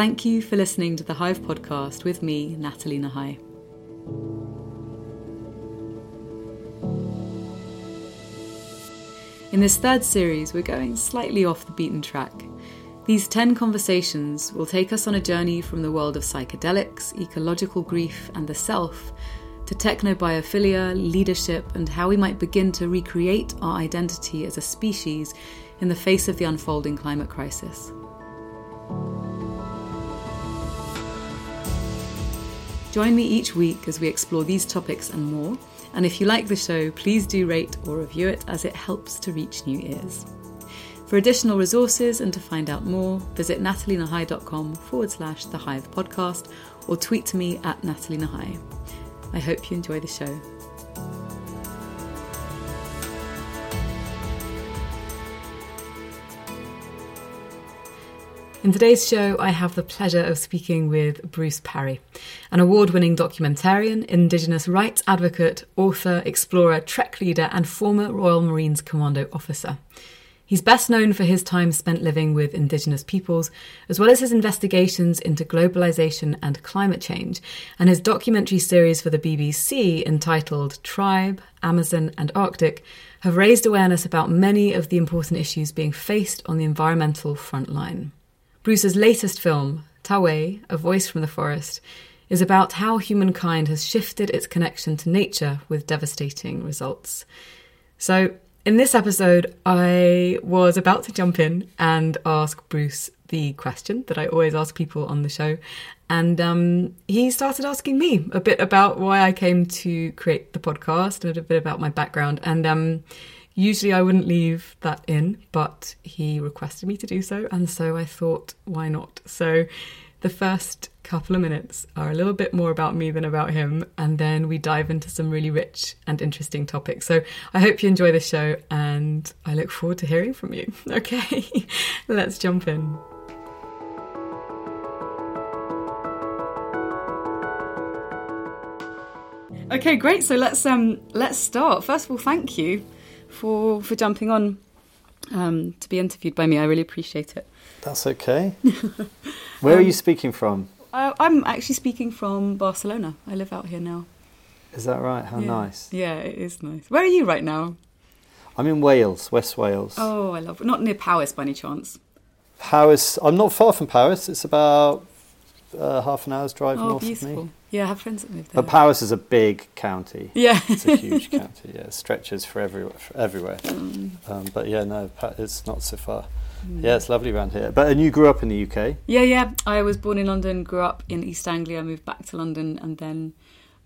Thank you for listening to the Hive podcast with me, Nathalie Nahai. In this third series, we're going slightly off the beaten track. These 10 conversations will take us on a journey from the world of psychedelics, ecological grief, and the self to technobiophilia, leadership, and how we might begin to recreate our identity as a species in the face of the unfolding climate crisis. Join me each week as we explore these topics and more. And if you like the show, please do rate or review it as it helps to reach new ears. For additional resources and to find out more, visit nathalienahai.com forward slash the Hive podcast or tweet to me at natalina.high. I hope you enjoy the show. In today's show, I have the pleasure of speaking with Bruce Parry, an award winning documentarian, Indigenous rights advocate, author, explorer, Trek leader, and former Royal Marines Commando officer. He's best known for his time spent living with Indigenous peoples, as well as his investigations into globalization and climate change, and his documentary series for the BBC entitled Tribe, Amazon, and Arctic have raised awareness about many of the important issues being faced on the environmental front line. Bruce's latest film, Tawai, A Voice from the Forest, is about how humankind has shifted its connection to nature with devastating results. So, in this episode, I was about to jump in and ask Bruce the question that I always ask people on the show. And um, he started asking me a bit about why I came to create the podcast and a bit about my background. And um, Usually I wouldn't leave that in, but he requested me to do so, and so I thought, why not? So the first couple of minutes are a little bit more about me than about him, and then we dive into some really rich and interesting topics. So I hope you enjoy the show, and I look forward to hearing from you. Okay, let's jump in. Okay, great. So let's um let's start. First of all, thank you for for jumping on um, to be interviewed by me. I really appreciate it. That's okay. Where um, are you speaking from? I, I'm actually speaking from Barcelona. I live out here now. Is that right? How yeah. nice. Yeah, it is nice. Where are you right now? I'm in Wales, West Wales. Oh, I love it. Not near Powys by any chance. Powys. I'm not far from Powys. It's about uh, half an hour's drive oh, north beautiful. of me. Yeah, I have friends that live there. But Powys is a big county. Yeah, it's a huge county. Yeah, it stretches for everywhere. For everywhere. Mm. Um, but yeah, no, it's not so far. Mm. Yeah, it's lovely around here. But and you grew up in the UK? Yeah, yeah. I was born in London, grew up in East Anglia, moved back to London, and then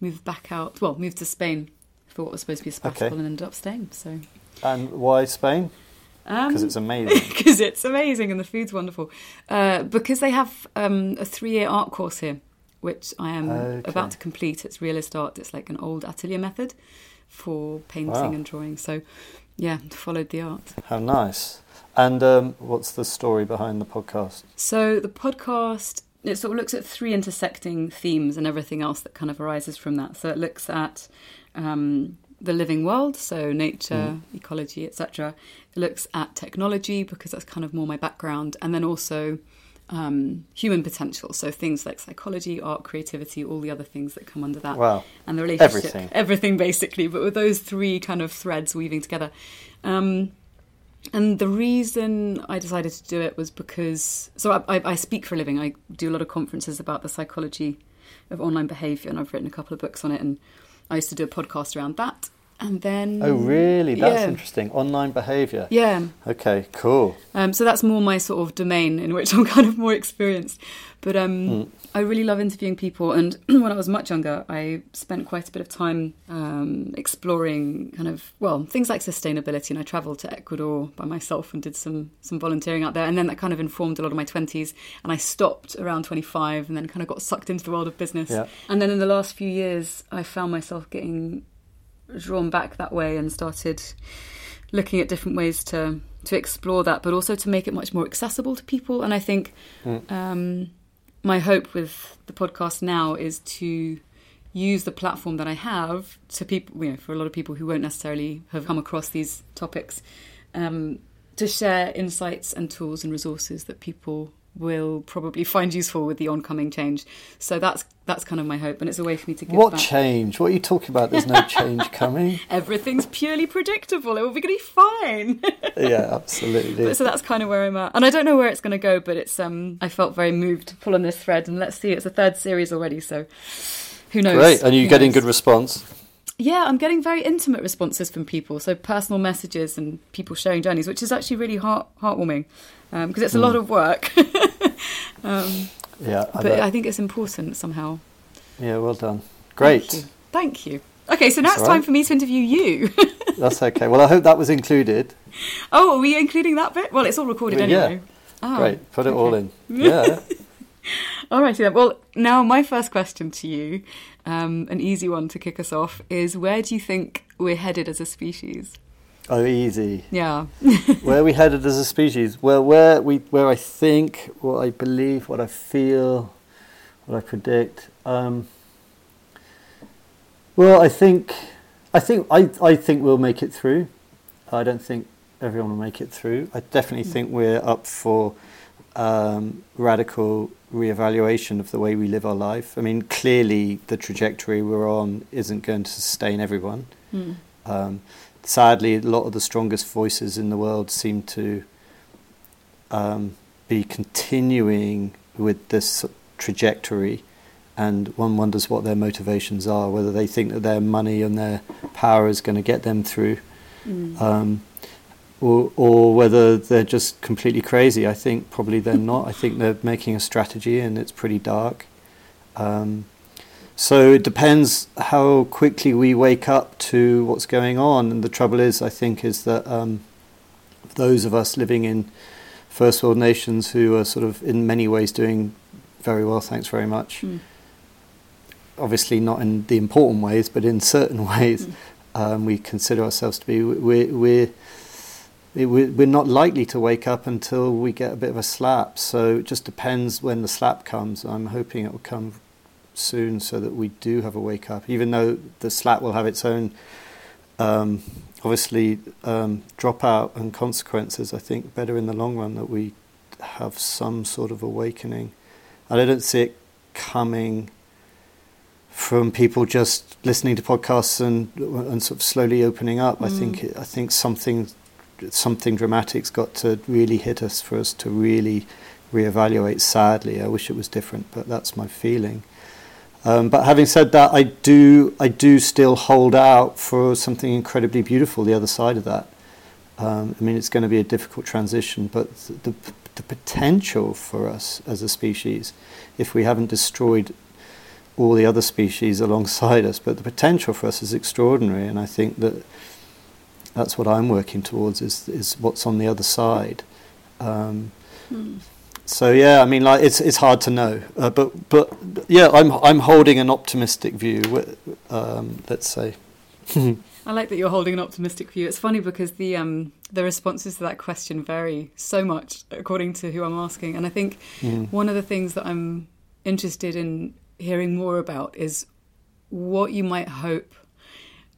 moved back out. Well, moved to Spain for what was supposed to be a sabbatical, okay. and ended up staying. So. And why Spain? Because um, it's amazing. Because it's amazing and the food's wonderful. Uh, because they have um, a three-year art course here which I am okay. about to complete. It's realist art. It's like an old atelier method for painting wow. and drawing. So, yeah, followed the art. How nice. And um, what's the story behind the podcast? So, the podcast it sort of looks at three intersecting themes and everything else that kind of arises from that. So, it looks at um, the living world, so nature, mm. ecology, etc. It looks at technology because that's kind of more my background, and then also um, human potential. So things like psychology, art, creativity, all the other things that come under that. Wow. And the relationship. Everything. Everything, basically. But with those three kind of threads weaving together. Um, and the reason I decided to do it was because, so I, I, I speak for a living. I do a lot of conferences about the psychology of online behaviour, and I've written a couple of books on it. And I used to do a podcast around that and then oh really? That's yeah. interesting. Online behavior. Yeah. Okay cool. Um, so that's more my sort of domain in which i'm kind of more experienced. But um, mm. i really love interviewing people. And when i was much younger i spent quite a bit of time um, exploring kind of well things like sustainability. And i traveled to ecuador by myself and did some some volunteering out there. And then that kind of informed a lot of my 20s and i stopped around 25 and then kind of got sucked into the world of business. Yeah. and then in the last few years i found myself getting drawn back that way and started looking at different ways to to explore that, but also to make it much more accessible to people. And I think mm. um, my hope with the podcast now is to use the platform that I have to people, you know, for a lot of people who won't necessarily have come across these topics, um, to share insights and tools and resources that people will probably find useful with the oncoming change. So that's that's kind of my hope, and it's a way for me to give What back. change? What are you talking about? There's no change coming. Everything's purely predictable. It will be going to be fine. Yeah, absolutely. so that's kind of where I'm at, and I don't know where it's going to go, but it's um I felt very moved to pull on this thread, and let's see, it's the third series already, so who knows? Great. And you're Who getting knows? good response. Yeah, I'm getting very intimate responses from people, so personal messages and people sharing journeys, which is actually really heart heartwarming because it's a lot of work. um, Yeah, I but bet. I think it's important somehow. yeah, well done. Great. Thank you. Thank you. Okay, so now That's it's all time right. for me to interview you. That's okay. Well, I hope that was included. oh, are we including that bit? Well, it's all recorded Well, yeah. anyway. Ah, Great. Put it all in. Yeah. All righty then. Well, now my first question to you, um, an easy one to kick us off, is where do you think we're headed as a species? oh, easy. Yeah. where are we headed as a species? Well, where we, where I think, what I believe, what I feel, what I predict. Um, well, I think, I think, I, I think we'll make it through. I don't think everyone will make it through. I definitely think we're up for um, radical reevaluation of the way we live our life. I mean, clearly the trajectory we're on isn't going to sustain everyone. Mm. Um, sadly, a lot of the strongest voices in the world seem to um, be continuing with this trajectory, and one wonders what their motivations are. Whether they think that their money and their power is going to get them through, Mm. um, or, or whether they're just completely crazy. I think probably they're not. I think they're making a strategy, and it's pretty dark. Um, so it depends how quickly we wake up to what's going on. And the trouble is, I think, is that um, those of us living in first world nations who are sort of in many ways doing very well, thanks very much. Mm. Obviously, not in the important ways, but in certain ways, Mm. um, we consider ourselves to be. We're, we're, we're we're not likely to wake up until we get a bit of a slap. So it just depends when the slap comes. I'm hoping it will come soon so that we do have a wake up, even though the slap will have its own, um, obviously, um, dropout and consequences. I think better in the long run that we have some sort of awakening. And I don't see it coming from people just listening to podcasts and and sort of slowly opening up. I Mm. think it, I think something something dramatic's got to really hit us for us to really reevaluate. Sadly, I wish it was different, but that's my feeling. Um, but having said that, I do I do still hold out for something incredibly beautiful the other side of that. Um, I mean, it's going to be a difficult transition, but the, the potential for us as a species, if we haven't destroyed all the other species alongside us, but the potential for us is extraordinary, and I think that that's what I'm working towards is is what's on the other side. Um, Mm. so yeah, I mean, like it's it's hard to know, uh, but but yeah, I'm I'm holding an optimistic view. Um, let's say. I like that you're holding an optimistic view. It's funny because the um, the responses to that question vary so much according to who I'm asking, and I think Mm. one of the things that I'm interested in hearing more about is what you might hope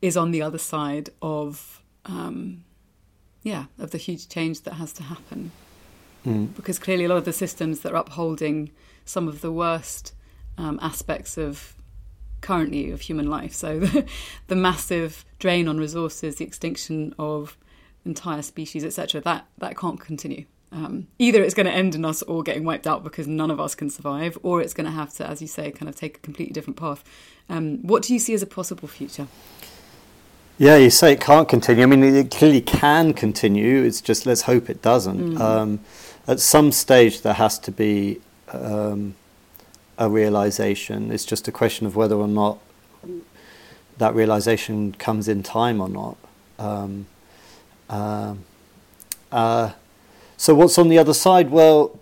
is on the other side of, um, yeah, of the huge change that has to happen. Mm. Because clearly, a lot of the systems that are upholding some of the worst um, aspects of currently of human life, so the, the massive drain on resources, the extinction of entire species, etc., that that can't continue. Um, either it's going to end in us all getting wiped out because none of us can survive, or it's going to have to, as you say, kind of take a completely different path. Um, what do you see as a possible future? Yeah, you say it can't continue. I mean, it clearly can continue. It's just let's hope it doesn't. Mm. Um, at some stage, there has to be um, a realization. It's just a question of whether or not that realization comes in time or not. Um, um, uh, so, what's on the other side? Well,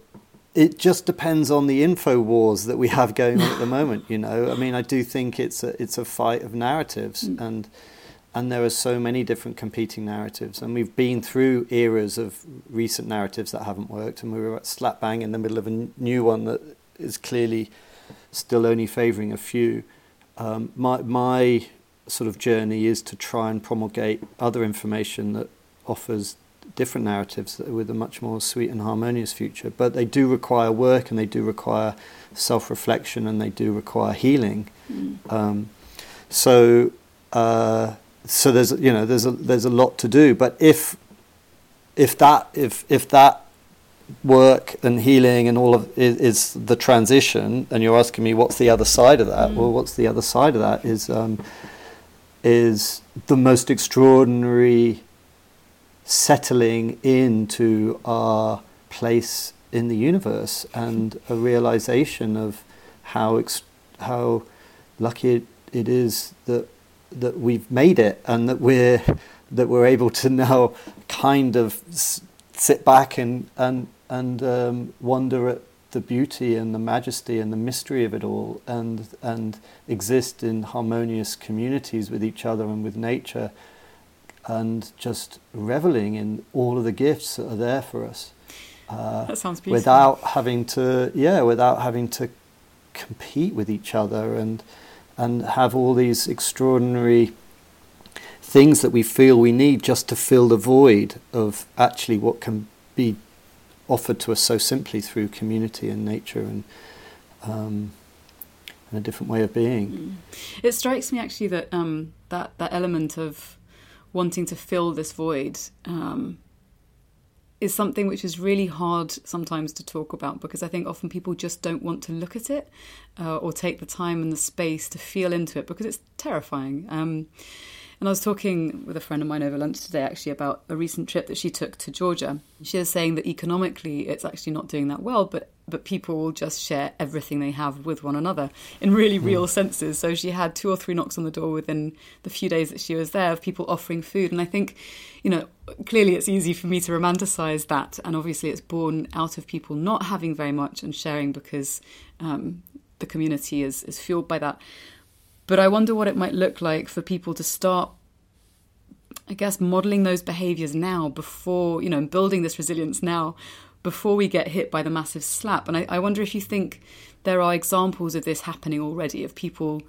it just depends on the info wars that we have going on at the moment. You know, I mean, I do think it's a it's a fight of narratives, Mm. and and there are so many different competing narratives, and we've been through eras of recent narratives that haven't worked, and we were at slap bang in the middle of a n- new one that is clearly still only favouring a few. Um, my my sort of journey is to try and promulgate other information that offers different narratives with a much more sweet and harmonious future. But they do require work and they do require self reflection and they do require healing. Mm. Um, so, uh, so there's you know there's a there's a lot to do. But if if that if if that work and healing and all of is, is the transition, and you're asking me what's the other side of that? Mm. Well, what's the other side of that is um, is the most extraordinary settling into our place in the universe and a realization of how ex- how lucky it, it is that that we've made it and that we're that we're able to now kind of sit back and and and um, wonder at the beauty and the majesty and the mystery of it all and and exist in harmonious communities with each other and with nature and just reveling in all of the gifts that are there for us uh, that sounds beautiful. without having to yeah without having to compete with each other and and have all these extraordinary things that we feel we need just to fill the void of actually what can be offered to us so simply through community and nature and um, and a different way of being. Mm. It strikes me actually that um, that that element of wanting to fill this void um, is something which is really hard sometimes to talk about because I think often people just don't want to look at it uh, or take the time and the space to feel into it because it's terrifying. Um, and I was talking with a friend of mine over lunch today actually about a recent trip that she took to Georgia. She was saying that economically it's actually not doing that well, but but people will just share everything they have with one another in really mm. real senses. So she had two or three knocks on the door within the few days that she was there of people offering food. And I think, you know, clearly it's easy for me to romanticize that. And obviously it's born out of people not having very much and sharing because um, the community is, is fueled by that. But I wonder what it might look like for people to start, I guess, modeling those behaviors now before, you know, and building this resilience now before we get hit by the massive slap. And I, I wonder if you think there are examples of this happening already, of people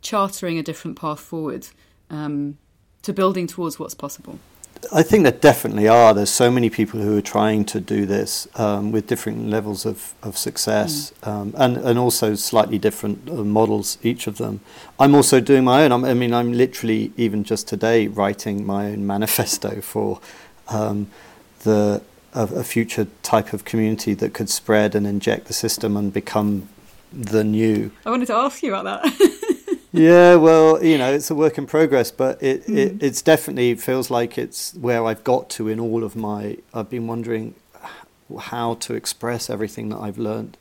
chartering a different path forward um, to building towards what's possible. I think there definitely are. There's so many people who are trying to do this um, with different levels of, of success mm. um, and, and also slightly different uh, models, each of them. I'm also doing my own. I'm, i mean, I'm literally, even just today, writing my own manifesto for um, the a, a future type of community that could spread and inject the system and become the new. I wanted to ask you about that. yeah, well, you know, it's a work in progress, but it, mm. it it's definitely feels like it's where I've got to in all of my. I've been wondering how to express everything that I've learned,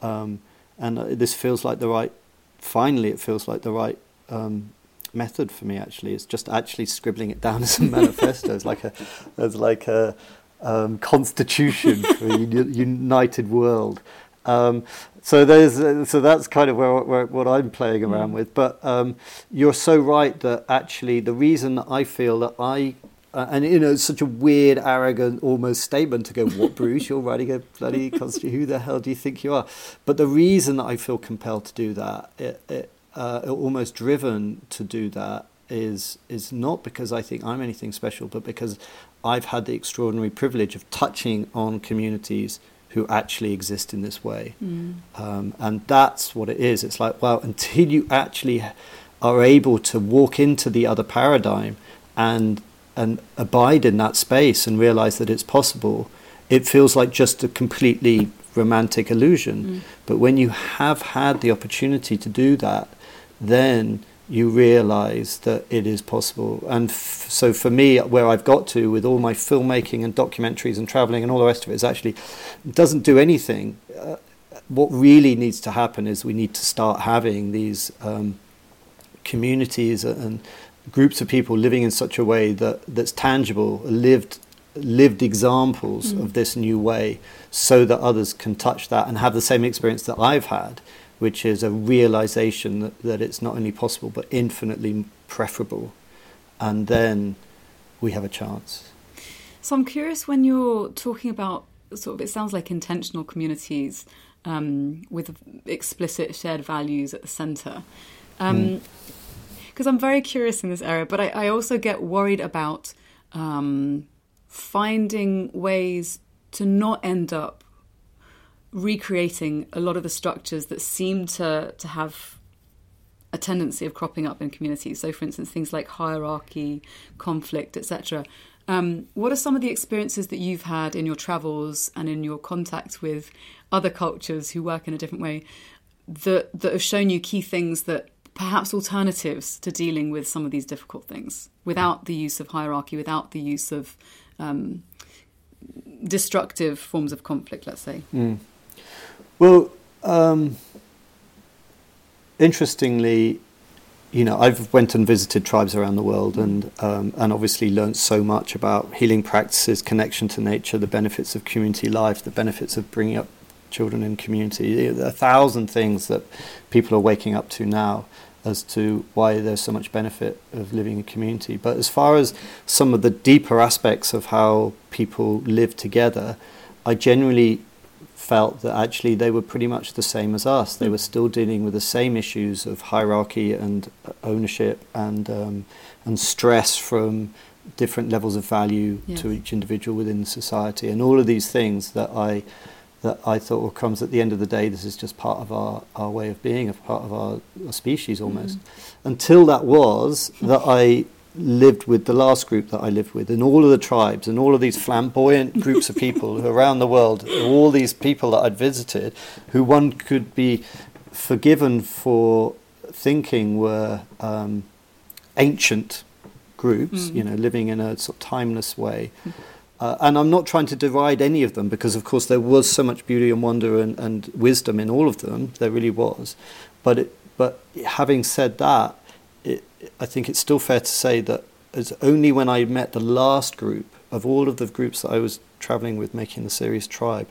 um, and uh, this feels like the right. Finally, it feels like the right um, method for me. Actually, it's just actually scribbling it down as a manifesto. it's like a, as like a, um, constitution for a united world. Um, so there's uh, so that's kind of where, where, what I'm playing around mm. with. But um, you're so right that actually the reason that I feel that I uh, and you know it's such a weird, arrogant, almost statement to go, "What, Bruce? You're writing a bloody constitution? Who the hell do you think you are?" But the reason that I feel compelled to do that, it, it, uh, almost driven to do that, is is not because I think I'm anything special, but because I've had the extraordinary privilege of touching on communities who actually exist in this way. Mm. Um, and that's what it is. It's like, well, until you actually are able to walk into the other paradigm and and abide in that space and realize that it's possible, it feels like just a completely romantic illusion. Mm. But when you have had the opportunity to do that, then you realize that it is possible. And f- so for me, where I've got to with all my filmmaking and documentaries and traveling and all the rest of it is actually it doesn't do anything. Uh, what really needs to happen is we need to start having these um, communities and groups of people living in such a way that that's tangible, lived lived examples mm. of this new way so that others can touch that and have the same experience that I've had which is a realization that, that it's not only possible but infinitely preferable. And then we have a chance. So I'm curious when you're talking about sort of, it sounds like intentional communities um, with explicit shared values at the centre. Because um, mm. I'm very curious in this area, but I, I also get worried about um, finding ways to not end up recreating a lot of the structures that seem to, to have a tendency of cropping up in communities. So, for instance, things like hierarchy, conflict, etc. Um, what are some of the experiences that you've had in your travels and in your contact with other cultures who work in a different way that that have shown you key things that perhaps alternatives to dealing with some of these difficult things without the use of hierarchy, without the use of um, destructive forms of conflict, let's say? Mm. Well, um, interestingly, you know, I've went and visited tribes around the world, and um, and obviously learned so much about healing practices, connection to nature, the benefits of community life, the benefits of bringing up children in community. A thousand things that people are waking up to now as to why there's so much benefit of living in community. But as far as some of the deeper aspects of how people live together, I generally felt that actually they were pretty much the same as us. They were still dealing with the same issues of hierarchy and ownership and um, and stress from different levels of value yes. to each individual within society, and all of these things that I that I thought well, comes at the end of the day, this is just part of our, our way of being, a part of our, our species almost. Mm. Until that was that I lived with the last group that I lived with, and all of the tribes, and all of these flamboyant groups of people around the world, all these people that I'd visited, who one could be forgiven for thinking were um, ancient groups, mm. you know, living in a sort of timeless way. Uh, and I'm not trying to deride any of them because, of course, there was so much beauty and wonder and, and wisdom in all of them. There really was. But, it, but having said that, I think it's still fair to say that it's only when I met the last group of all of the groups that I was traveling with making the series Tribe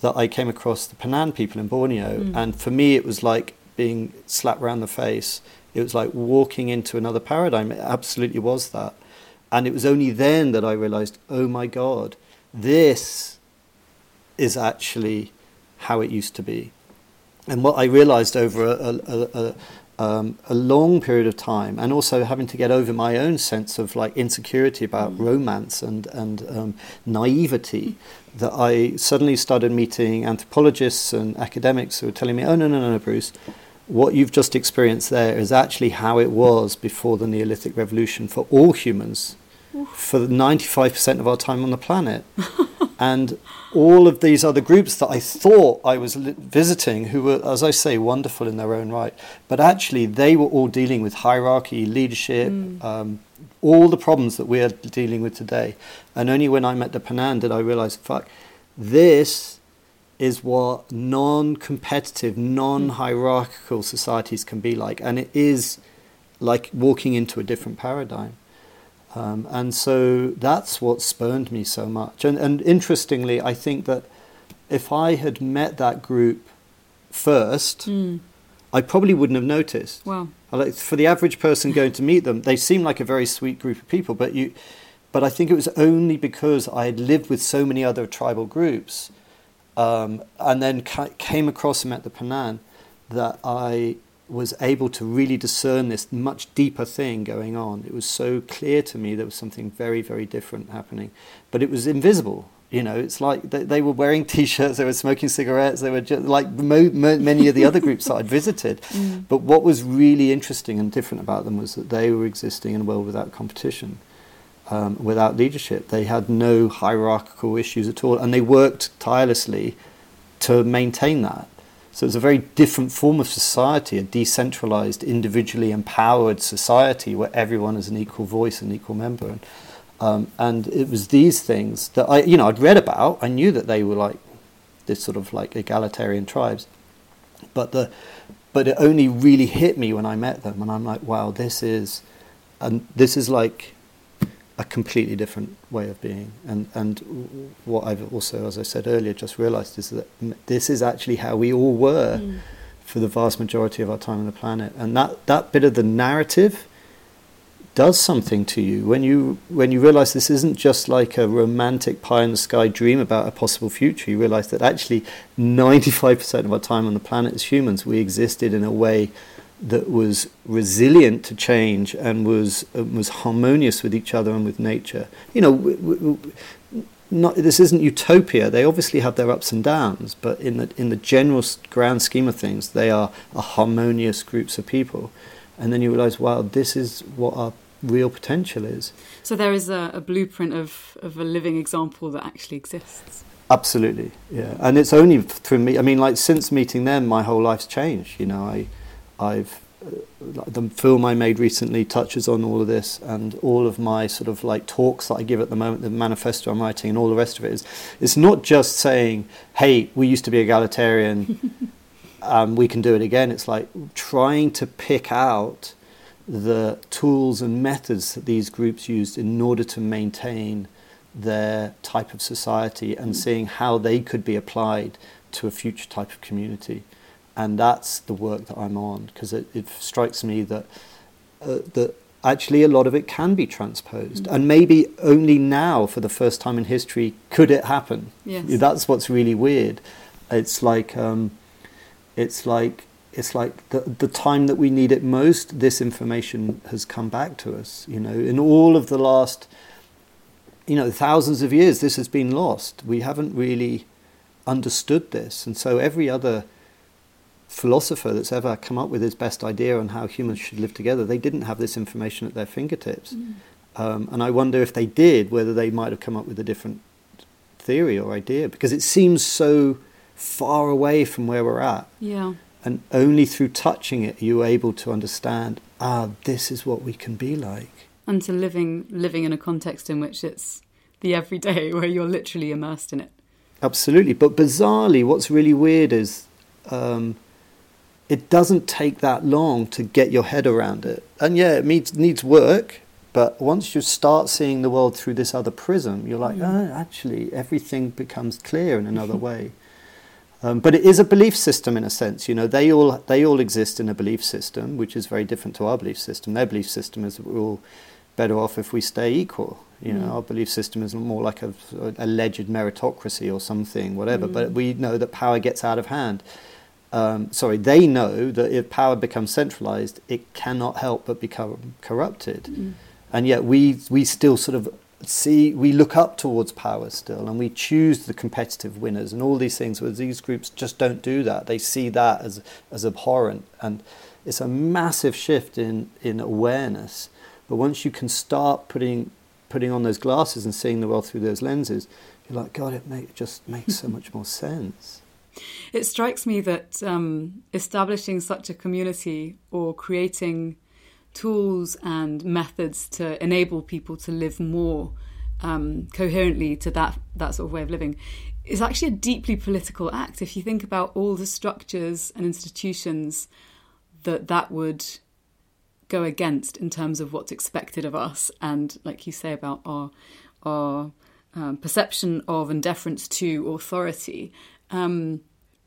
that I came across the Penan people in Borneo. Mm. And for me, it was like being slapped around the face. It was like walking into another paradigm. It absolutely was that. And it was only then that I realized, oh my God, this is actually how it used to be. And what I realized over a, a, a, um, a long period of time, and also having to get over my own sense of like insecurity about mm. romance and and um, naivety, that I suddenly started meeting anthropologists and academics who were telling me, "Oh no, no, no, no Bruce, what you've just experienced there is actually how it was before the Neolithic Revolution for all humans for 95% of our time on the planet. and all of these other groups that I thought I was visiting, who were, as I say, wonderful in their own right, but actually they were all dealing with hierarchy, leadership, mm. um, all the problems that we are dealing with today. And only when I met the Penan did I realize, fuck, this is what non competitive, non hierarchical societies can be like. And it is like walking into a different paradigm. Um, and so that's what spurned me so much. And, and interestingly, I think that if I had met that group first, mm. I probably wouldn't have noticed. Wow. Like for the average person going to meet them, they seem like a very sweet group of people, but you, but I think it was only because I had lived with so many other tribal groups, um, and then ca- came across them at the Penan, that I was able to really discern this much deeper thing going on. It was so clear to me there was something very, very different happening, but it was invisible. You know, it's like they, they were wearing T-shirts, they were smoking cigarettes, they were just like mo- mo- many of the other groups that I'd visited. Mm. But what was really interesting and different about them was that they were existing in a world without competition, um, without leadership. They had no hierarchical issues at all, and they worked tirelessly to maintain that. So it's a very different form of society, a decentralized, individually empowered society where everyone is an equal voice and equal member. And, um, and it was these things that I, you know, I'd read about. I knew that they were like this sort of like egalitarian tribes, but the, but it only really hit me when I met them, and I'm like, wow, this is, and this is like a completely different way of being. And, and what I've also, as I said earlier, just realized is that this is actually how we all were mm. for the vast majority of our time on the planet. And that, that bit of the narrative does something to you when you when you realize this isn't just like a romantic pie in the sky dream about a possible future you realize that actually 95% of our time on the planet as humans we existed in a way that was resilient to change and was uh, was harmonious with each other and with nature. You know, w- w- not, this isn't utopia. They obviously have their ups and downs, but in the in the general grand scheme of things, they are a harmonious groups of people. And then you realise, wow, this is what our real potential is. So there is a, a blueprint of, of a living example that actually exists. Absolutely, yeah. And it's only through me. I mean, like since meeting them, my whole life's changed. You know, I, I've uh, the film I made recently touches on all of this, and all of my sort of like talks that I give at the moment, the manifesto I'm writing, and all the rest of it is. It's not just saying, "Hey, we used to be egalitarian, um, we can do it again." It's like trying to pick out the tools and methods that these groups used in order to maintain their type of society and seeing how they could be applied to a future type of community. And that's the work that I'm on because it, it, strikes me that, uh, that actually a lot of it can be transposed. Mm. And maybe only now, for the first time in history, could it happen. Yes. That's what's really weird. It's like, um, it's like it's like the, the time that we need it most, this information has come back to us. You know, in all of the last, you know, thousands of years, this has been lost. We haven't really understood this. And so every other philosopher that's ever come up with his best idea on how humans should live together, they didn't have this information at their fingertips. Mm. Um, and I wonder if they did, whether they might have come up with a different theory or idea, because it seems so far away from where we're at. Yeah. And only through touching it are you able to understand, ah, this is what we can be like. And to living living in a context in which it's the everyday where you're literally immersed in it. Absolutely. But bizarrely, what's really weird is um, it doesn't take that long to get your head around it. And yeah, it needs, needs work. But once you start seeing the world through this other prism, you're like, oh, actually, everything becomes clear in another way. Um, but it is a belief system in a sense. You know, they all they all exist in a belief system, which is very different to our belief system. Their belief system is that we're all better off if we stay equal. You know, mm. our belief system is more like a, a alleged meritocracy or something, whatever. Mm. But we know that power gets out of hand. Um, sorry, they know that if power becomes centralized, it cannot help but become corrupted. Mm. And yet we we still sort of see we look up towards power still and we choose the competitive winners and all these things where these groups just don't do that they see that as as abhorrent and it's a massive shift in in awareness but once you can start putting putting on those glasses and seeing the world through those lenses you're like god it, make, it just makes so much more sense it strikes me that um, establishing such a community or creating tools and methods to enable people to live more um, coherently to that that sort of way of living is actually a deeply political act. If you think about all the structures and institutions that that would go against in terms of what's expected of us, and like you say about our our um, perception of and deference to authority. Um,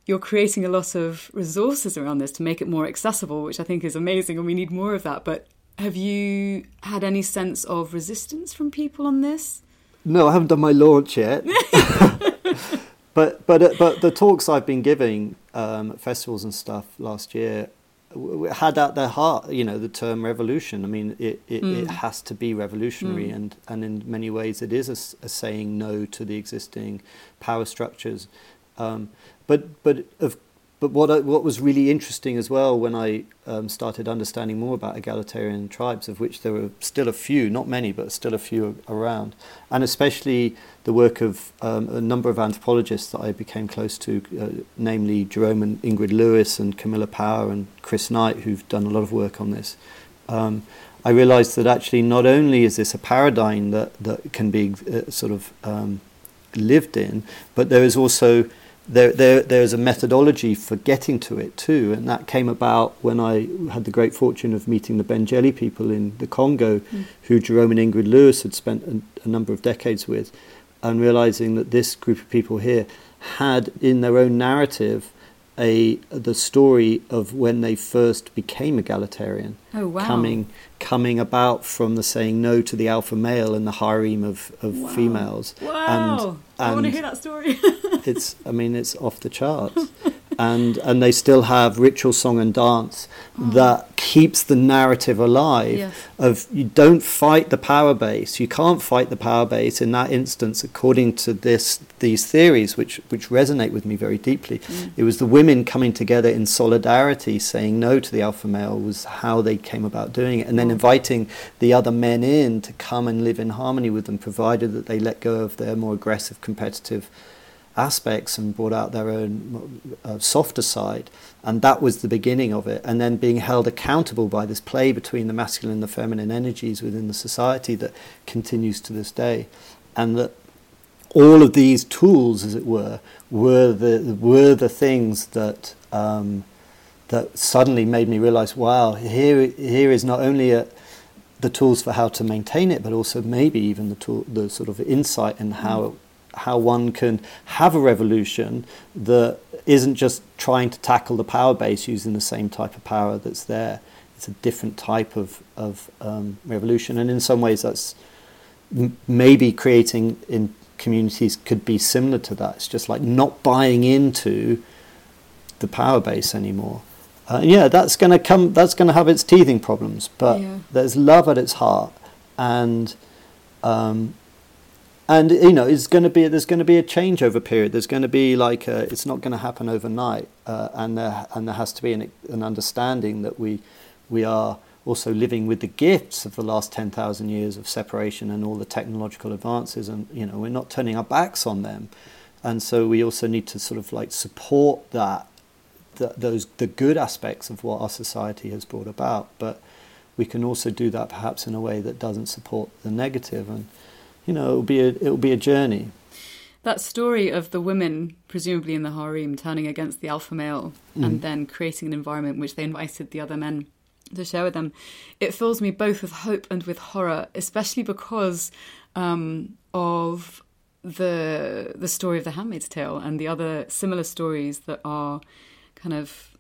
you're creating a lot of resources around this to make it more accessible, which I think is amazing, and we need more of that. But have you had any sense of resistance from people on this? No, I haven't done my launch yet. but but uh, but the talks I've been giving um, at festivals and stuff last year had at their heart, you know, the term revolution. I mean, it it, mm. it has to be revolutionary, mm. and and in many ways, it is a, a saying no to the existing power structures. Um, but but of but what what was really interesting as well when I um, started understanding more about egalitarian tribes, of which there were still a few, not many, but still a few around, and especially the work of um, a number of anthropologists that I became close to, uh, namely Jerome and Ingrid Lewis and Camilla Power and Chris Knight, who've done a lot of work on this. Um, I realised that actually not only is this a paradigm that that can be uh, sort of um, lived in, but there is also there, there, there's a methodology for getting to it too, and that came about when I had the great fortune of meeting the Mbendjele people in the Congo, mm. who Jerome and Ingrid Lewis had spent a, a number of decades with, and realizing that this group of people here had in their own narrative a the story of when they first became egalitarian. Oh, wow. Coming coming about from the saying no to the alpha male and the harem of, of wow. females. Wow. And, and I want to hear that story. it's I mean it's off the charts. and and they still have ritual song and dance oh. that keeps the narrative alive yes. of you don't fight the power base you can't fight the power base in that instance according to this these theories which which resonate with me very deeply mm. it was the women coming together in solidarity saying no to the alpha male was how they came about doing it and then oh. inviting the other men in to come and live in harmony with them provided that they let go of their more aggressive competitive aspects and brought out their own uh, softer side. And that was the beginning of it. And then being held accountable by this play between the masculine and the feminine energies within the society that continues to this day. And that all of these tools, as it were, were the, were the things that, um, that suddenly made me realize wow, here, here is not only a, the tools for how to maintain it, but also maybe even the tool, the sort of insight in how how one can have a revolution that isn't just trying to tackle the power base using the same type of power that's there. It's a different type of, of um, revolution, and in some ways, that's m- maybe creating in communities could be similar to that. It's just like not buying into the power base anymore. Uh, yeah, that's going to come. That's going to have its teething problems, but yeah. there's love at its heart, and um, and you know it's going to be there's going to be a changeover period. There's going to be like a, it's not going to happen overnight uh, and there and there has to be an, an understanding that we we are also living with the gifts of the last 10,000 years of separation and all the technological advances and you know we're not turning our backs on them. And so we also need to sort of like support that the, those the good aspects of what our society has brought about. But we can also do that perhaps in a way that doesn't support the negative. And you know, it'll be a it'll be a journey. That story of the women, presumably in the harem, turning against the alpha male mm. and then creating an environment which they invited the other men to share with them, it fills me both with hope and with horror, especially because um, of the the story of the Handmaid's Tale and the other similar stories that are kind of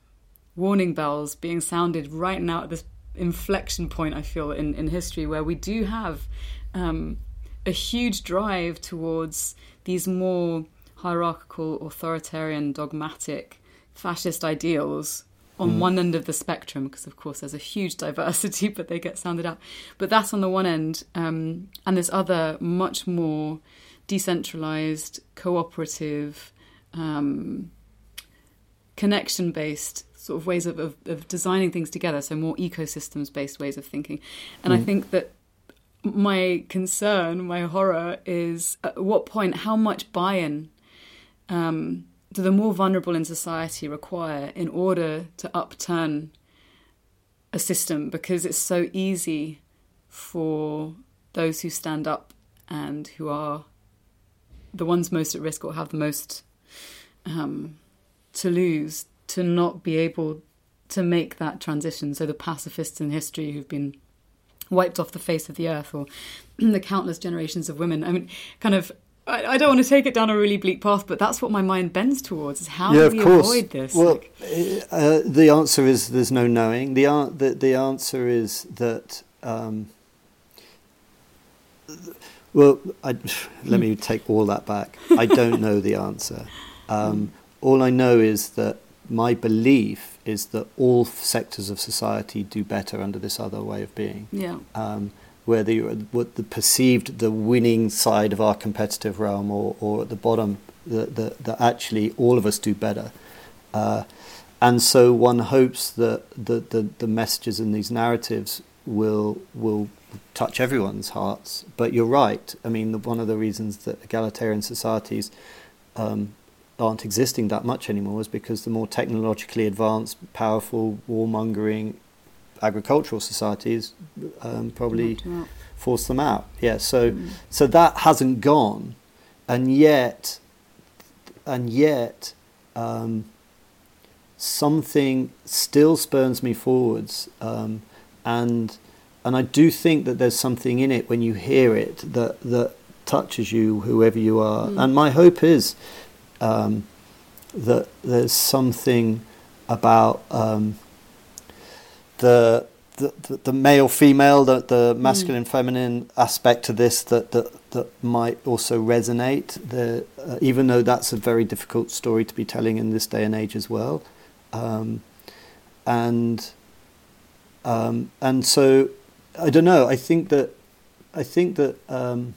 warning bells being sounded right now at this inflection point. I feel in in history where we do have um, a huge drive towards these more hierarchical, authoritarian, dogmatic, fascist ideals on mm. one end of the spectrum, because of course there's a huge diversity, but they get sounded out. But that's on the one end, um, and this other much more decentralized, cooperative, um, connection based sort of ways of, of, of, designing things together, so more ecosystems based ways of thinking. And mm. I think that my concern, my horror is at what point, how much buy in um, do the more vulnerable in society require in order to upturn a system? Because it's so easy for those who stand up and who are the ones most at risk or have the most um, to lose to not be able to make that transition. So the pacifists in history who've been wiped off the face of the earth or the countless generations of women. I mean, kind of I, I, don't want to take it down a really bleak path, but that's what my mind bends towards: is how yeah, do we course. avoid this? Well, like, uh, the answer is there's no knowing. The the, the answer is that. Um, well, I, let me take all that back. I don't know the answer. Um, all I know is that my belief is that all sectors of society do better under this other way of being. Yeah. Um, where the what the perceived the winning side of our competitive realm, or, or at the bottom, that that actually all of us do better. Uh, and so one hopes that the, the, the messages in these narratives will will touch everyone's hearts. But you're right. I mean, the, one of the reasons that egalitarian societies um, aren't existing that much anymore is because the more technologically advanced, powerful, warmongering agricultural societies um, probably force them out. Yeah, so mm. so that hasn't gone, and yet, and yet, um, something still spurns me forwards, um, and and I do think that there's something in it when you hear it that that touches you, whoever you are. Mm. And my hope is um, that there's something about um, the the, the, male female, the, the masculine mm. feminine aspect to this that, that, that might also resonate. The, uh, even though that's a very difficult story to be telling in this day and age as well. Um, and um, and so I don't know. I think that I think that um,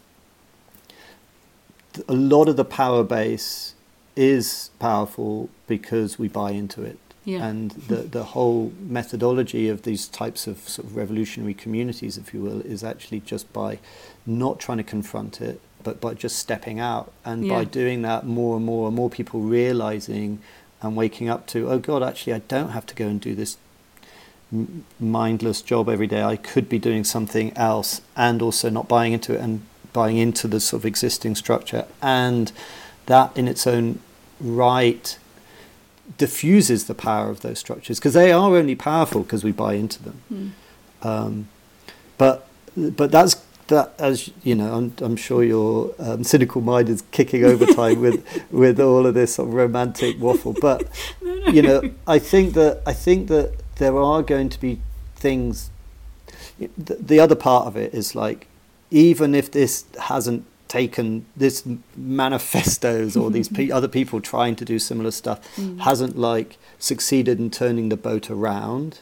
a lot of the power base is powerful because we buy into it. Yeah. And the, the whole methodology of these types of sort of revolutionary communities, if you will, is actually just by not trying to confront it, but by just stepping out. And yeah. by doing that, more and more and more people realizing and waking up to, oh God, actually, I don't have to go and do this mindless job every day. I could be doing something else and also not buying into it and buying into the sort of existing structure. And that in its own right diffuses the power of those structures because they are only powerful because we buy into them. Mm. Um, but but that's that as you know, I'm, I'm sure your um, cynical mind is kicking overtime with with all of this sort of romantic waffle. But no, no. you know, I think that I think that there are going to be things. The, the other part of it is like, even if this hasn't taken this manifestos or these pe- other people trying to do similar stuff mm. hasn't like succeeded in turning the boat around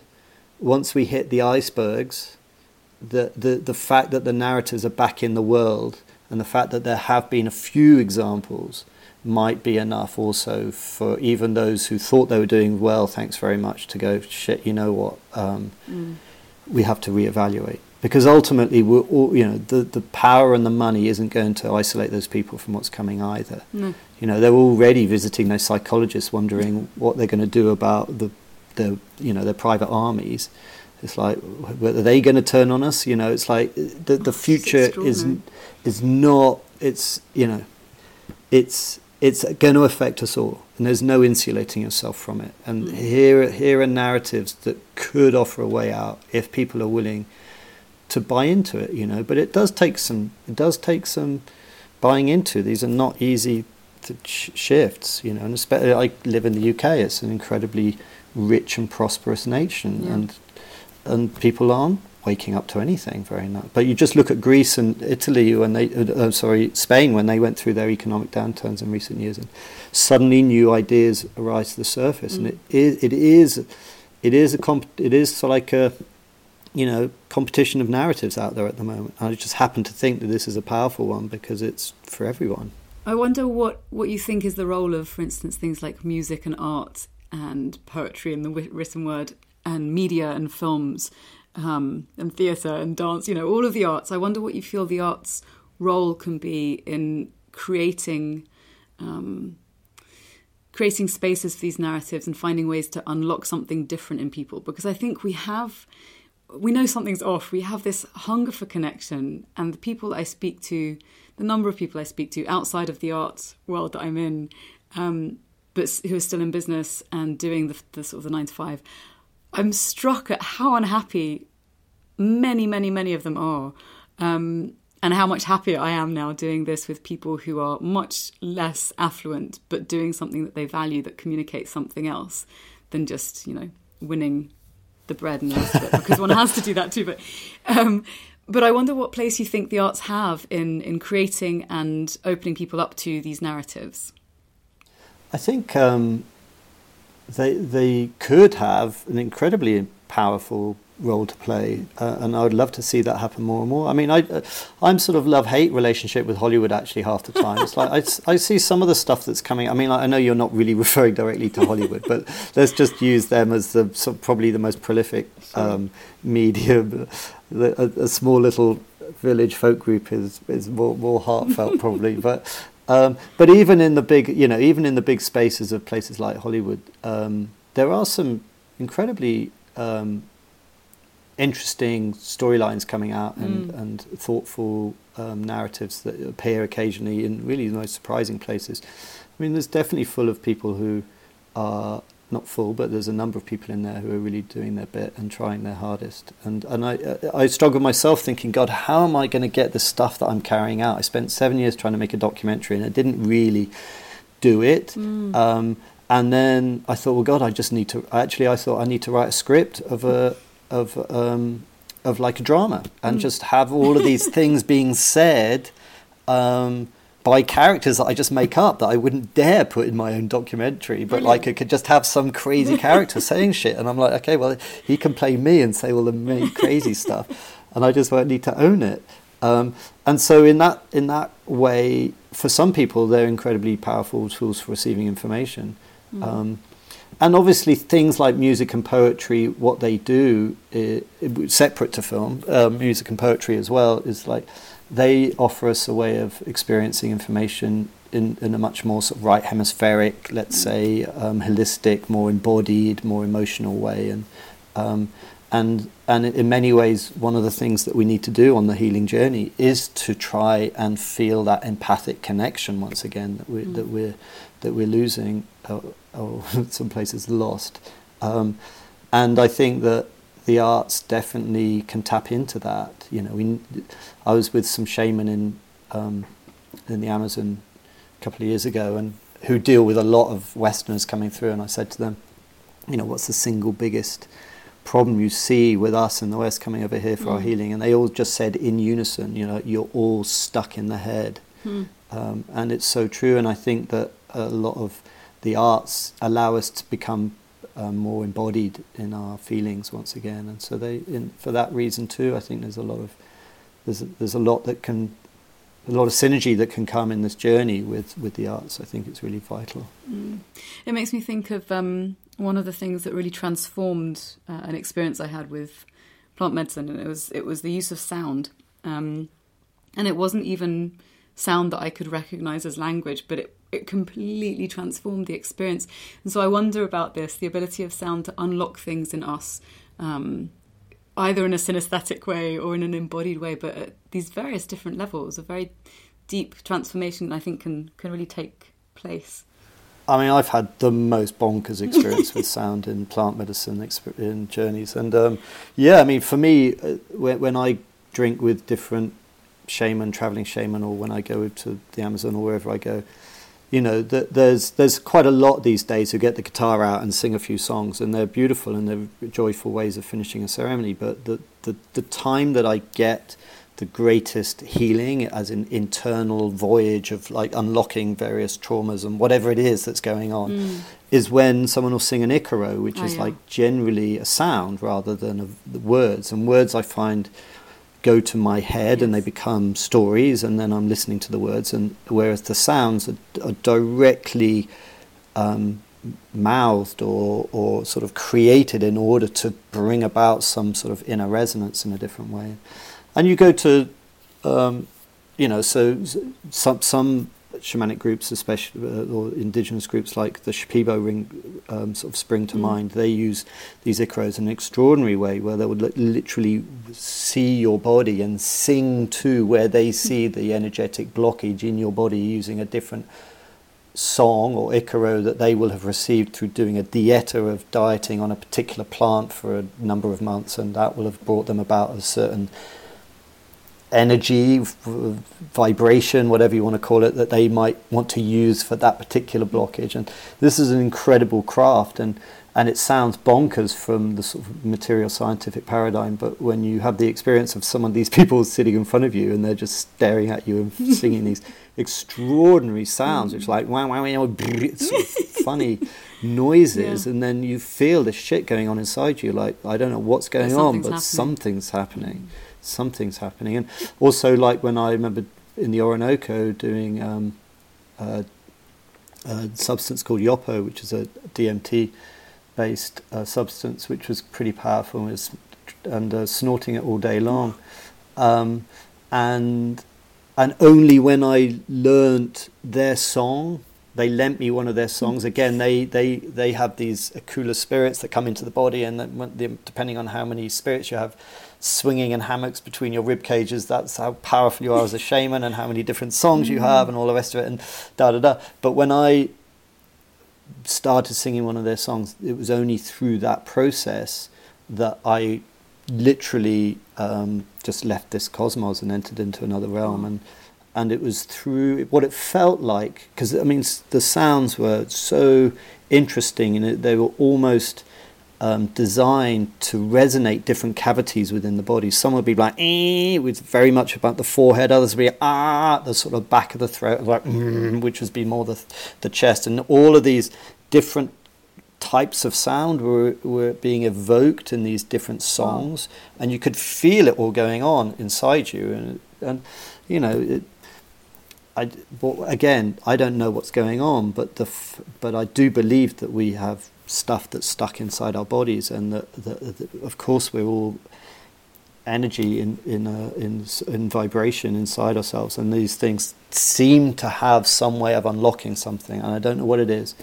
once we hit the icebergs the, the the fact that the narratives are back in the world and the fact that there have been a few examples might be enough also for even those who thought they were doing well thanks very much to go shit you know what um, mm. we have to reevaluate because ultimately we're all, you know the, the power and the money isn't going to isolate those people from what's coming either no. you know they're already visiting those psychologists wondering what they're going to do about the the you know their private armies it's like are they going to turn on us you know it's like the the future is is not it's you know it's it's going to affect us all and there's no insulating yourself from it and mm. here here are narratives that could offer a way out if people are willing to buy into it, you know. But it does take some. It does take some buying into. These are not easy sh- shifts, you know. And especially, I live in the UK. It's an incredibly rich and prosperous nation, yeah. and and people aren't waking up to anything very much. But you just look at Greece and Italy when they, uh, uh, sorry, Spain when they went through their economic downturns in recent years, and suddenly new ideas arise to the surface, mm. and it is, it is, it is a comp- it is like a you know, competition of narratives out there at the moment. I just happen to think that this is a powerful one because it's for everyone. I wonder what, what you think is the role of, for instance, things like music and art and poetry and the written word and media and films um, and theatre and dance, you know, all of the arts. I wonder what you feel the arts' role can be in creating. Um, creating spaces for these narratives and finding ways to unlock something different in people because I think we have we know something's off. We have this hunger for connection, and the people I speak to, the number of people I speak to outside of the art world that I'm in, um, but who are still in business and doing the, the sort of the nine to five, I'm struck at how unhappy many, many, many of them are. Um, and how much happier I am now doing this with people who are much less affluent, but doing something that they value that communicates something else than just, you know, winning the bread and the rest of it because one has to do that too. But um, but I wonder what place you think the arts have in in creating and opening people up to these narratives. I think um, they they could have an incredibly powerful role to play, uh, and I would love to see that happen more and more. I mean, I uh, I'm sort of love hate relationship with Hollywood actually half the time. It's like I, I see some of the stuff that's coming. I mean, like, I know you're not really referring directly to Hollywood, but let's just use them as the sort of probably the most prolific um, medium. a, a, small little village folk group is is more more heartfelt probably, but. Um, but even in the big, you know, even in the big spaces of places like Hollywood, um, there are some incredibly um, interesting storylines coming out and, mm. and thoughtful um, narratives that appear occasionally in really the most surprising places. I mean, there's definitely full of people who are not full, but there's a number of people in there who are really doing their bit and trying their hardest. And and I I struggle myself thinking, God, how am I going to get the stuff that I'm carrying out? I spent seven years trying to make a documentary, and I didn't really do it. Mm. Um, and then I thought, well, God, I just need to. Actually, I thought I need to write a script of a of um, of like a drama and mm. just have all of these things being said um, by characters that I just make up that I wouldn't dare put in my own documentary. But Brilliant. like I could just have some crazy character saying shit, and I'm like, okay, well he can play me and say all the crazy stuff, and I just won't need to own it. Um, and so in that in that way, for some people, they're incredibly powerful tools for receiving information. Mm. Um, and obviously things like music and poetry, what they do, it, it, separate to film, uh, music and poetry as well, is like they offer us a way of experiencing information in, in a much more sort of right hemispheric, let's say, um, holistic, more embodied, more emotional way, and um, and and in many ways, one of the things that we need to do on the healing journey is to try and feel that empathic connection once again that we mm. that we're that we're losing or some places lost. Um, and I think that the arts definitely can tap into that. You know, we, I was with some shaman in um, in the Amazon a couple of years ago, and who deal with a lot of Westerners coming through, and I said to them, you know, what's the single biggest problem you see with us in the West coming over here for mm. our healing? And they all just said in unison, you know, you're all stuck in the head, mm. um, and it's so true. And I think that a lot of the arts allow us to become um, more embodied in our feelings once again, and so they, in, for that reason too, I think there's a lot of there's a, there's a lot that can a lot of synergy that can come in this journey with with the arts. I think it's really vital. Mm. It makes me think of um, one of the things that really transformed uh, an experience I had with plant medicine, and it was it was the use of sound, um, and it wasn't even sound that I could recognize as language, but it it completely transformed the experience. And so I wonder about this the ability of sound to unlock things in us, um, either in a synesthetic way or in an embodied way, but at these various different levels, a very deep transformation I think can, can really take place. I mean, I've had the most bonkers experience with sound in plant medicine in journeys, and um, yeah, I mean, for me, uh, when, when I drink with different shaman, traveling shaman, or when I go to the Amazon or wherever I go, you know, there's there's quite a lot these days who get the guitar out and sing a few songs, and they're beautiful and they're joyful ways of finishing a ceremony. But the the, the time that I get the greatest healing as an internal voyage of like unlocking various traumas and whatever it is that's going on mm. is when someone will sing an Icaro, which oh, is yeah. like generally a sound rather than a, words. And words I find go to my head yes. and they become stories, and then I'm listening to the words. And whereas the sounds are, are directly um, mouthed or, or sort of created in order to bring about some sort of inner resonance in a different way. And you go to, um, you know, so some some shamanic groups, especially uh, or indigenous groups like the Shipibo ring, um, sort of spring to mm. mind. They use these icaros in an extraordinary way, where they would li- literally see your body and sing to where they see the energetic blockage in your body using a different song or icaro that they will have received through doing a dieta of dieting on a particular plant for a number of months, and that will have brought them about a certain energy, vibration, whatever you want to call it, that they might want to use for that particular blockage. And this is an incredible craft, and and it sounds bonkers from the sort of material scientific paradigm. But when you have the experience of some of these people sitting in front of you and they're just staring at you and singing these extraordinary sounds, which like wow wow wow, it's sort of funny noises, yeah. and then you feel this shit going on inside you. Like I don't know what's going on, but happening. something's happening. Mm something's happening. And also, like when I remember in the Orinoco doing um, a, a, substance called Yopo, which is a DMT based uh, substance, which was pretty powerful and, was, and uh, snorting it all day long. Um, and and only when I learnt their song, they lent me one of their songs. Mm. Again, they they they have these hekura spirits that come into the body, and then, depending on how many spirits you have, swinging in hammocks between your rib cages. That's how powerful you are as a shaman and how many different songs you have mm. and all the rest of it and da da da. But when I started singing one of their songs, it was only through that process that I literally um, just left this cosmos and entered into another realm. Mm. And and it was through what it felt like because I mean the sounds were so interesting and they were almost um, designed to resonate different cavities within the body. Some would be like, eh, with very much about the forehead. Others would be ah, the sort of back of the throat, like, mm, which would be more the the chest. And all of these different types of sound were, were being evoked in these different songs, and you could feel it all going on inside you. And, and you know, it, I, well, again, I don't know what's going on, but the f- but I do believe that we have stuff that's stuck inside our bodies, and that, that, that of course we're all energy in in, in in vibration inside ourselves, and these things seem to have some way of unlocking something, and I don't know what it is,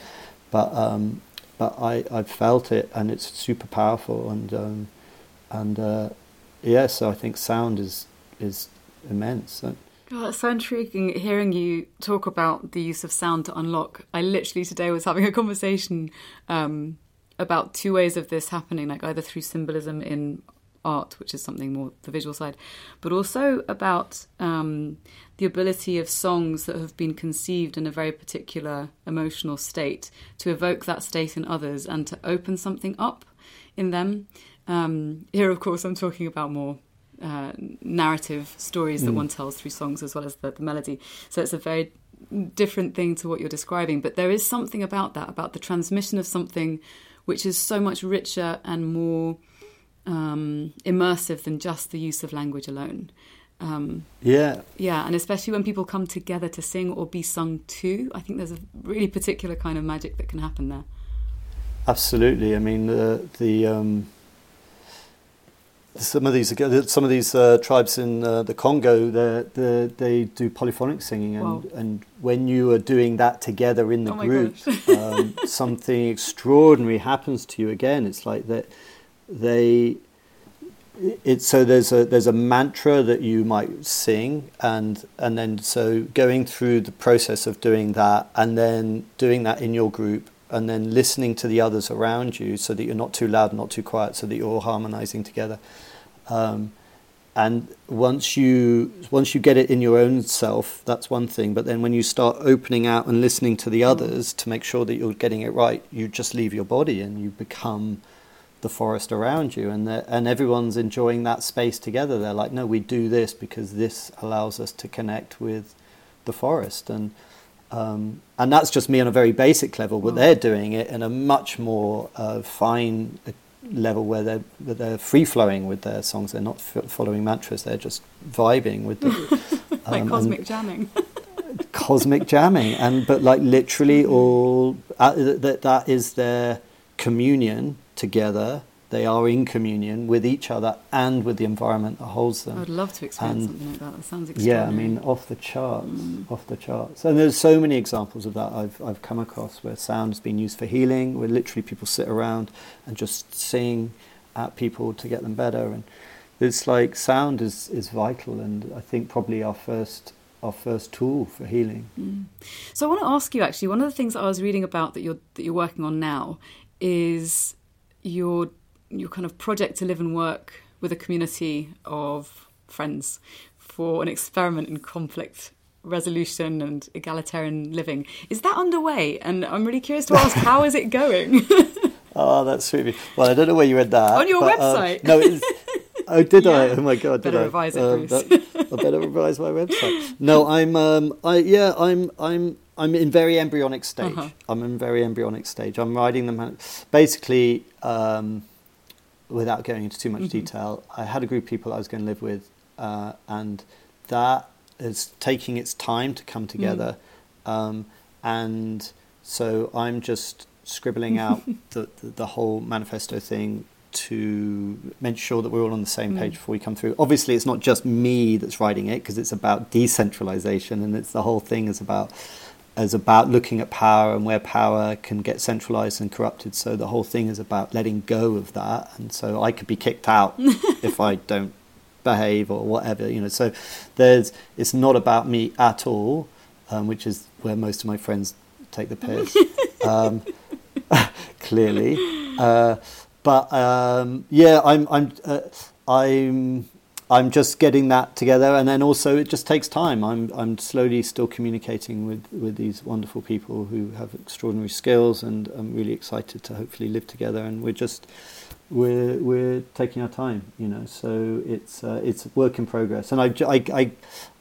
but um, but I I've felt it, and it's super powerful, and um, and uh, yeah, so I think sound is is immense. Oh, it's so intriguing hearing you talk about the use of sound to unlock. I literally today was having a conversation um, about two ways of this happening, like either through symbolism in art, which is something more the visual side, but also about um, the ability of songs that have been conceived in a very particular emotional state to evoke that state in others and to open something up in them. Um, here, of course, I'm talking about more uh, narrative stories that mm. one tells through songs as well as the, the melody. So it's a very different thing to what you're describing. But there is something about that, about the transmission of something which is so much richer and more um, immersive than just the use of language alone. Um, yeah. Yeah, and especially when people come together to sing or be sung to, I think there's a really particular kind of magic that can happen there. Absolutely. I mean, the, the um, some of these some of these uh, tribes in uh, the Congo they they do polyphonic singing and, wow. and when you are doing that together in the oh group um, something extraordinary happens to you again. It's like that they it's so there's a there's a mantra that you might sing and and then so going through the process of doing that and then doing that in your group and then listening to the others around you so that you're not too loud, not too quiet, so that you're all harmonizing together. Um, and once you once you get it in your own self, that's one thing. But then when you start opening out and listening to the others to make sure that you're getting it right, you just leave your body and you become the forest around you, and and everyone's enjoying that space together. They're like, no, we do this because this allows us to connect with the forest and um, and that's just me on a very basic level, but they're doing it in a much more uh, fine uh, level where they're, where they're free flowing with their songs. They're not f- following mantras, they're just vibing with the. Um, like cosmic jamming. cosmic jamming. And, but like literally all, uh, that, that is their communion together they are in communion with each other and with the environment that holds them. I'd love to experience and something like that. That sounds extraordinary. Yeah, I mean, off the charts, mm. off the charts. And there's so many examples of that I've I've come across where sound has been used for healing, where literally people sit around and just sing at people to get them better. And it's like sound is is vital, and I think probably our first our first tool for healing. Mm. So I want to ask you actually. One of the things I was reading about that you're that you're working on now is your your kind of project to live and work with a community of friends for an experiment in conflict resolution and egalitarian living. Is that underway? And I'm really curious to ask, how is it going? oh, that's sweet. Well, I don't know where you read that. On your but, um, website. No, Oh, did yeah. I? Oh my god, did better I? revise it, um, Bruce. That, I better revise my website. No, I'm. Um, I yeah, I'm. I'm. I'm in very embryonic stage. Uh-huh. I'm in very embryonic stage. I'm writing them. Basically, um, without going into too much mm-hmm. detail, I had a group of people I was going to live with, uh, and that is taking its time to come together. Mm. Um, and so I'm just scribbling out the, the, the, whole manifesto thing to make sure that we're all on the same page mm. before we come through. Obviously, it's not just me that's writing it because it's about decentralization and it's the whole thing is about is about looking at power and where power can get centralized and corrupted. So the whole thing is about letting go of that. And so I could be kicked out if I don't behave or whatever, you know. So there's it's not about me at all, um, which is where most of my friends take the piss. um, clearly, uh, but um, yeah, I'm I'm uh, I'm I'm just getting that together, and then also it just takes time. I'm I'm slowly still communicating with, with these wonderful people who have extraordinary skills, and I'm really excited to hopefully live together. And we're just we're we're taking our time, you know. So it's uh, it's work in progress, and I, I, I,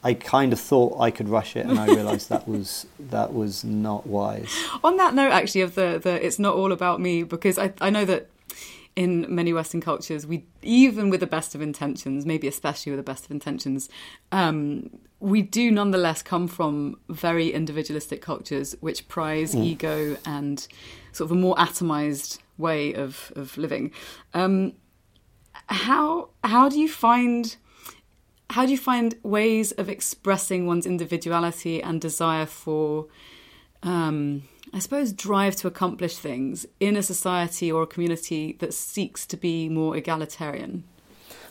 I kind of thought I could rush it, and I realised that was that was not wise. On that note, actually, of the the it's not all about me because I I know that in many Western cultures, we even with the best of intentions, maybe especially with the best of intentions, um, we do nonetheless come from very individualistic cultures which prize mm. ego and sort of a more atomized way of of living. Um, how how do you find how do you find ways of expressing one's individuality and desire for um, I suppose, drive to accomplish things in a society or a community that seeks to be more egalitarian?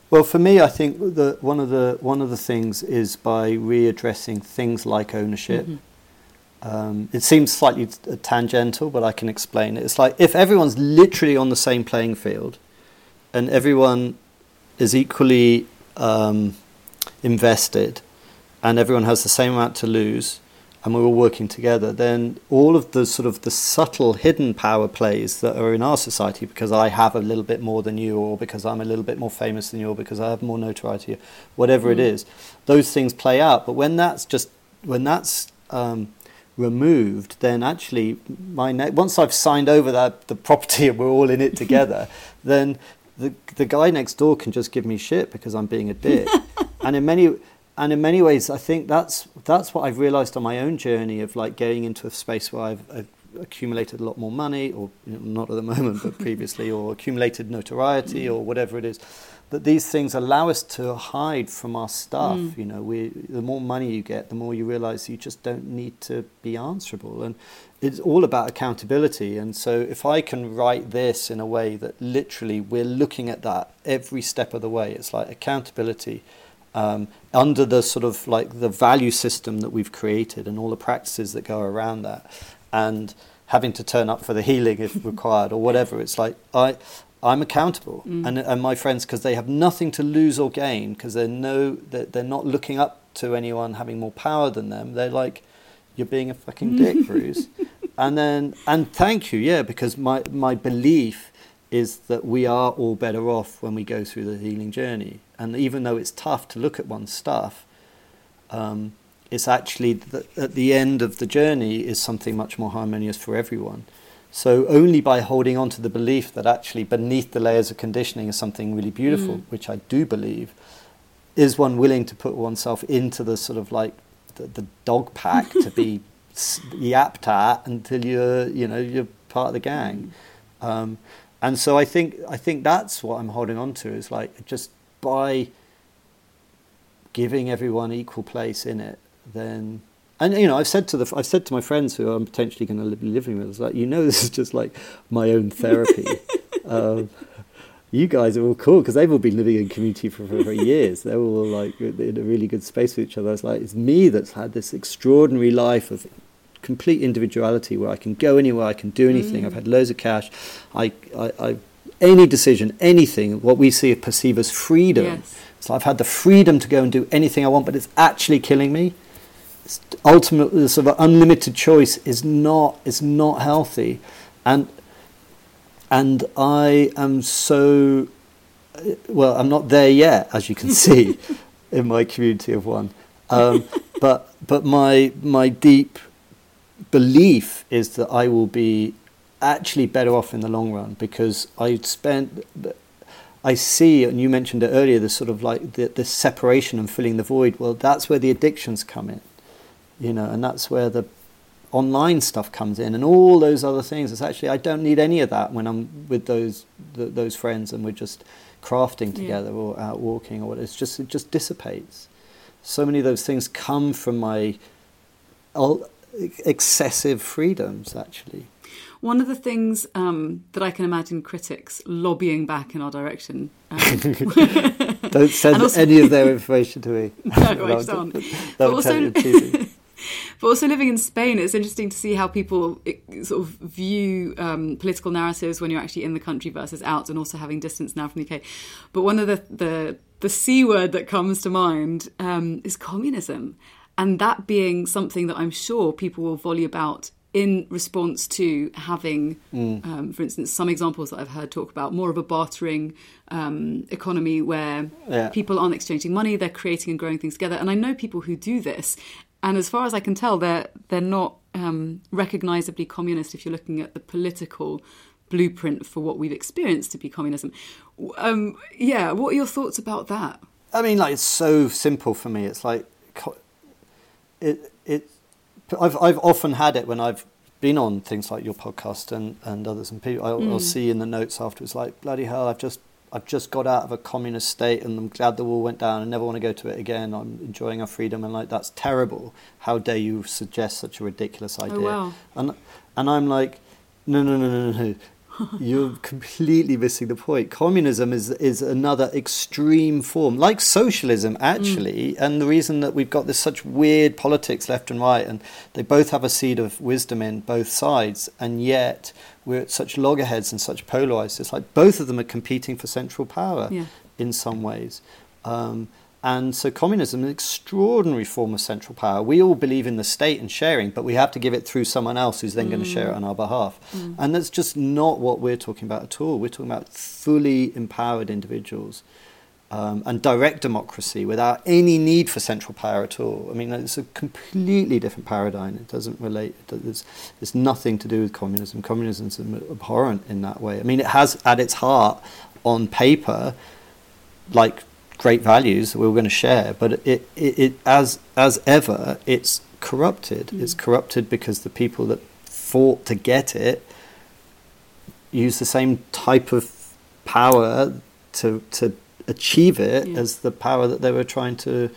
Well, for me, I think that one of the one of the things is by readdressing things like ownership. Mm-hmm. Um, it seems slightly t- tangential, but I can explain it. It's like if everyone's literally on the same playing field, and everyone is equally um, invested, and everyone has the same amount to lose, and we're all working together, then all of the sort of the subtle hidden power plays that are in our society, because I have a little bit more than you, or because I'm a little bit more famous than you, or because I have more notoriety, whatever mm. it is, those things play out. But when that's just when that's um, removed, then actually my ne- once I've signed over that the property and we're all in it together, then the the guy next door can just give me shit because I'm being a dick. and in many and in many ways, I think that's that's what I've realised on my own journey of like getting into a space where I've, I've accumulated a lot more money, or you know, not at the moment, but previously, or accumulated notoriety, mm. or whatever it is. That these things allow us to hide from our stuff. Mm. You know, we, the more money you get, the more you realise you just don't need to be answerable, and it's all about accountability. And so, if I can write this in a way that literally we're looking at that every step of the way, it's like accountability um, under the sort of like the value system that we've created and all the practices that go around that, and having to turn up for the healing if required or whatever. It's like I. I'm accountable, mm. and and my friends because they have nothing to lose or gain because they know that they're not looking up to anyone having more power than them. They're like, you're being a fucking dick, Bruce. and then and thank you, yeah, because my my belief is that we are all better off when we go through the healing journey. And even though it's tough to look at one's stuff, um, it's actually the, at the end of the journey is something much more harmonious for everyone. So only by holding on to the belief that actually beneath the layers of conditioning is something really beautiful, mm. which I do believe, is one willing to put oneself into the sort of like the, the dog pack to be yapped at until you're you know you're part of the gang. Mm. Um, and so I think I think that's what I'm holding on to is like just by giving everyone equal place in it, then and you know I've said to the I've said to my friends who I'm potentially going to be living with, like you know this is just like my own therapy. um, you guys are all cool because they've all been living in community for, for, for years. They're all like in a really good space with each other. It's like it's me that's had this extraordinary life of complete individuality where I can go anywhere, I can do anything. Mm. I've had loads of cash. I, I, I, any decision, anything, what we see perceive as freedom. Yes. So I've had the freedom to go and do anything I want, but it's actually killing me. It's ultimately, sort of unlimited choice is not is not healthy, and and I am so well. I'm not there yet, as you can see, in my community of one. Um, but but my my deep belief is that I will be actually better off in the long run because I spent. I see, and you mentioned it earlier, the sort of like the, the separation and filling the void. Well, that's where the addictions come in, you know, and that's where the online stuff comes in, and all those other things. It's actually I don't need any of that when I'm with those the, those friends and we're just crafting together yeah. or out walking or what. It's just it just dissipates. So many of those things come from my excessive freedoms, actually. One of the things um, that I can imagine critics lobbying back in our direction. Um, don't send also, any of their information to me. No, I don't. But also, but also living in Spain, it's interesting to see how people sort of view um, political narratives when you're actually in the country versus out, and also having distance now from the UK. But one of the the, the c word that comes to mind um, is communism, and that being something that I'm sure people will volley about in response to having, mm. um, for instance, some examples that I've heard talk about more of a bartering um, economy where yeah. people aren't exchanging money, they're creating and growing things together. And I know people who do this, and as far as I can tell, they're they're not um, recognizably communist if you're looking at the political blueprint for what we've experienced to be communism. Um, yeah, what are your thoughts about that? I mean, like it's so simple for me. It's like it it I've I've often had it when I've been on things like your podcast and, and others, and people I'll, mm. I'll see in the notes afterwards like bloody hell, I've just I've just got out of a communist state and I'm glad the wall went down I never want to go to it again. I'm enjoying our freedom and like that's terrible. How dare you suggest such a ridiculous oh, idea? Oh, wow. And and I'm like, no no no no no. You're completely missing the point. Communism is is another extreme form, like socialism, actually. Mm. And the reason that we've got this such weird politics left and right, and they both have a seed of wisdom in both sides, and yet we're at such loggerheads and such polarized. It's like both of them are competing for central power yeah. in some ways. Um, and so communism is an extraordinary form of central power. We all believe in the state and sharing, but we have to give it through someone else who's then mm. going to share it on our behalf. Mm. And that's just not what we're talking about at all. We're talking about fully empowered individuals um, and direct democracy without any need for central power at all. I mean, it's a completely different paradigm. It doesn't relate, there's, there's nothing to do with communism. Communism is abhorrent in that way. I mean, it has at its heart, on paper, like great values that we were going to share, but it, it, it as as ever, it's corrupted. Mm. It's corrupted because the people that fought to get it use the same type of power to to achieve it yeah. as the power that they were trying to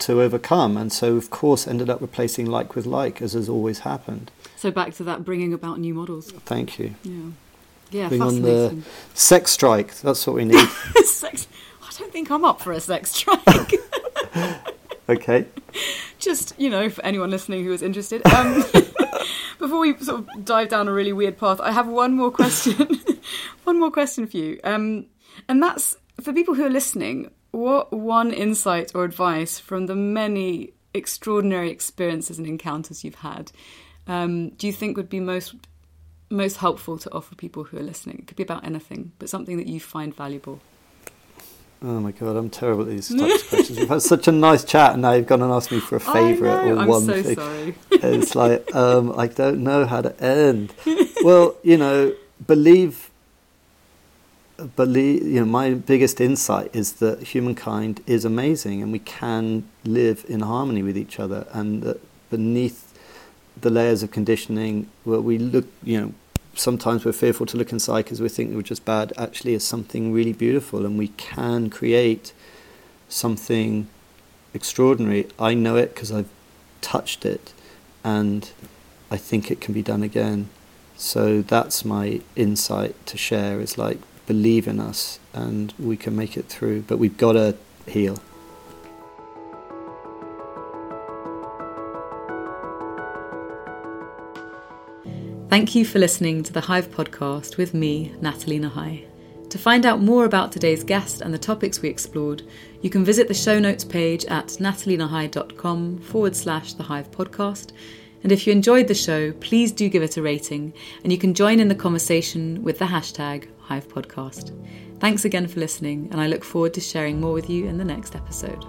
to overcome, and so of course ended up replacing like with like, as has always happened. So back to that, bringing about new models. Thank you. Yeah. Yeah, Bring on the sex strike. That's what we need. sex don't think I'm up for a sex strike. okay. Just, you know, for anyone listening who is interested. Um, before we sort of dive down a really weird path, I have one more question. one more question for you. Um, and that's for people who are listening, what one insight or advice from the many extraordinary experiences and encounters you've had um, do you think would be most most helpful to offer people who are listening? It could be about anything, but something that you find valuable. Oh my god, I'm terrible at these types of questions. We've had such a nice chat, and now you've gone and asked me for a favourite or I'm one so thing. Sorry. it's like um, I don't know how to end. Well, you know, believe, believe. You know, my biggest insight is that humankind is amazing, and we can live in harmony with each other, and that beneath the layers of conditioning, where we look, you know, sometimes we're fearful to look inside because we think we're just bad, actually is something really beautiful and we can create something extraordinary. I know it because I've touched it and I think it can be done again. So that's my insight to share is like believe in us and we can make it through, but we've got to heal. Thank you for listening to the Hive podcast with me, Nathalie Nahai. To find out more about today's guest and the topics we explored, you can visit the show notes page at nathalienahai.com forward slash the Hive podcast. And if you enjoyed the show, please do give it a rating and you can join in the conversation with the hashtag Hive Podcast. Thanks again for listening, and I look forward to sharing more with you in the next episode.